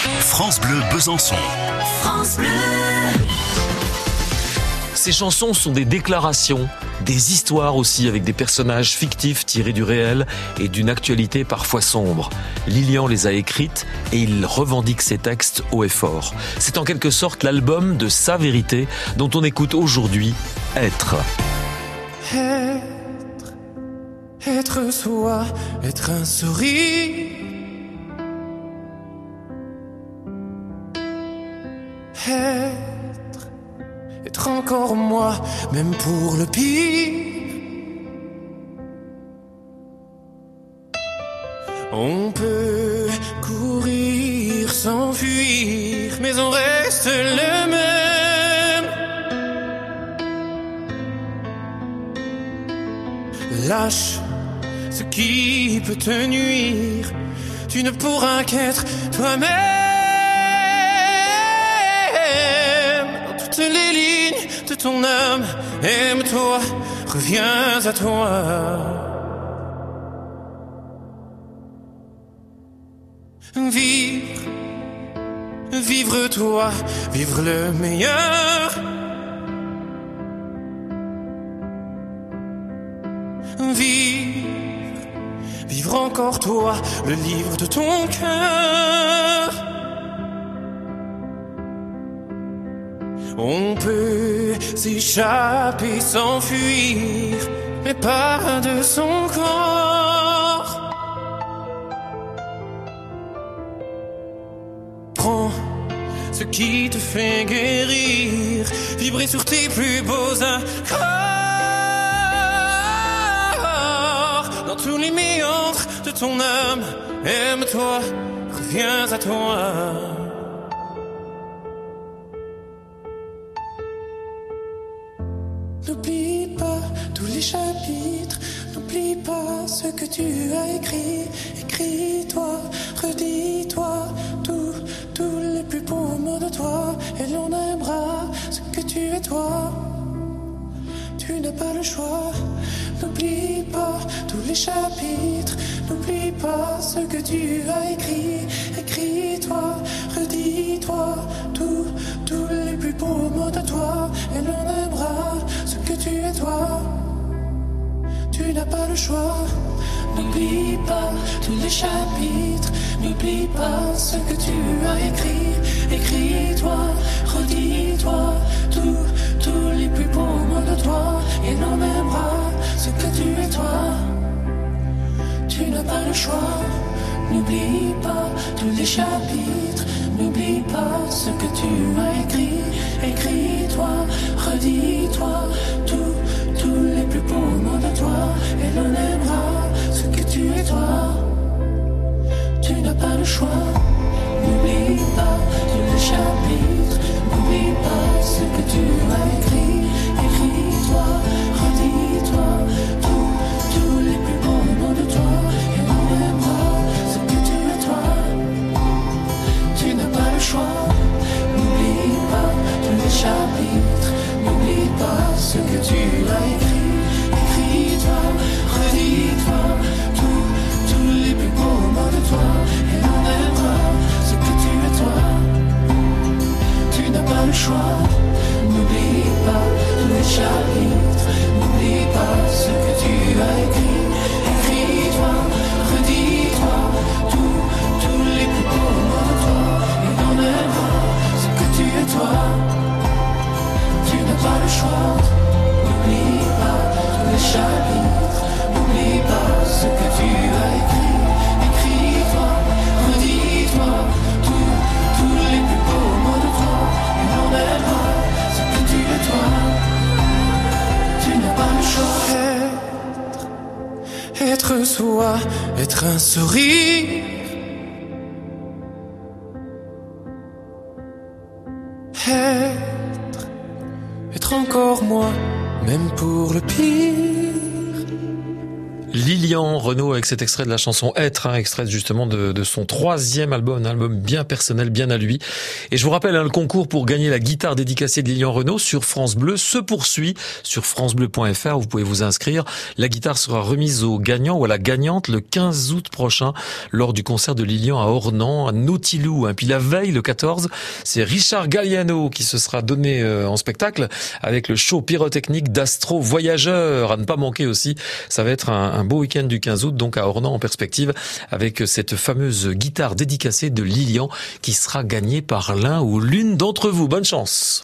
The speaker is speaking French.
France Bleu Besançon. France Bleu. Ces chansons sont des déclarations, des histoires aussi avec des personnages fictifs tirés du réel et d'une actualité parfois sombre. Lilian les a écrites et il revendique ses textes haut et fort. C'est en quelque sorte l'album de sa vérité dont on écoute aujourd'hui Être. Être, être soi, être un sourire. Être, être encore moi, même pour le pire. On peut courir, s'enfuir, mais on reste le même. Lâche ce qui peut te nuire, tu ne pourras qu'être toi-même. Les lignes de ton âme, aime-toi, reviens à toi. Vivre, vivre toi, vivre le meilleur. Vivre, vivre encore toi, le livre de ton cœur. On peut s'échapper, s'enfuir, mais pas de son corps. Prends ce qui te fait guérir, vibrer sur tes plus beaux accords. Dans tous les méandres de ton âme, aime-toi, reviens à toi. N'oublie pas ce que tu as écrit. Écris-toi, redis-toi tout, tous les plus beaux mots de toi, et l'on aimera ce que tu es toi. Tu n'as pas le choix, n'oublie pas tous les chapitres, n'oublie pas ce que tu as écrit. Pas le choix. N'oublie pas tous les chapitres, n'oublie pas ce que tu as écrit. Écris-toi, redis-toi tout, tous les plus beaux mots de toi, et l'on aimera ce que tu es toi. Tu n'as pas le choix. N'oublie pas tous les chapitres, n'oublie pas ce que tu as écrit. Écris-toi, redis-toi tout, tous les plus beaux mots de toi, choix. Soi, être un sourire. Être, être encore moi, même pour le pire. Lilian Renault avec cet extrait de la chanson Être, hein, extrait justement de, de, son troisième album, un album bien personnel, bien à lui. Et je vous rappelle, hein, le concours pour gagner la guitare dédicacée de Lilian Renault sur France Bleu se poursuit sur francebleu.fr. Vous pouvez vous inscrire. La guitare sera remise au gagnant ou à la gagnante le 15 août prochain lors du concert de Lilian à Ornans, à Nautilou. Hein. Puis la veille, le 14, c'est Richard Galliano qui se sera donné euh, en spectacle avec le show pyrotechnique d'Astro Voyageur. À ne pas manquer aussi, ça va être un un beau week-end du 15 août, donc à Ornans en perspective, avec cette fameuse guitare dédicacée de Lilian qui sera gagnée par l'un ou l'une d'entre vous. Bonne chance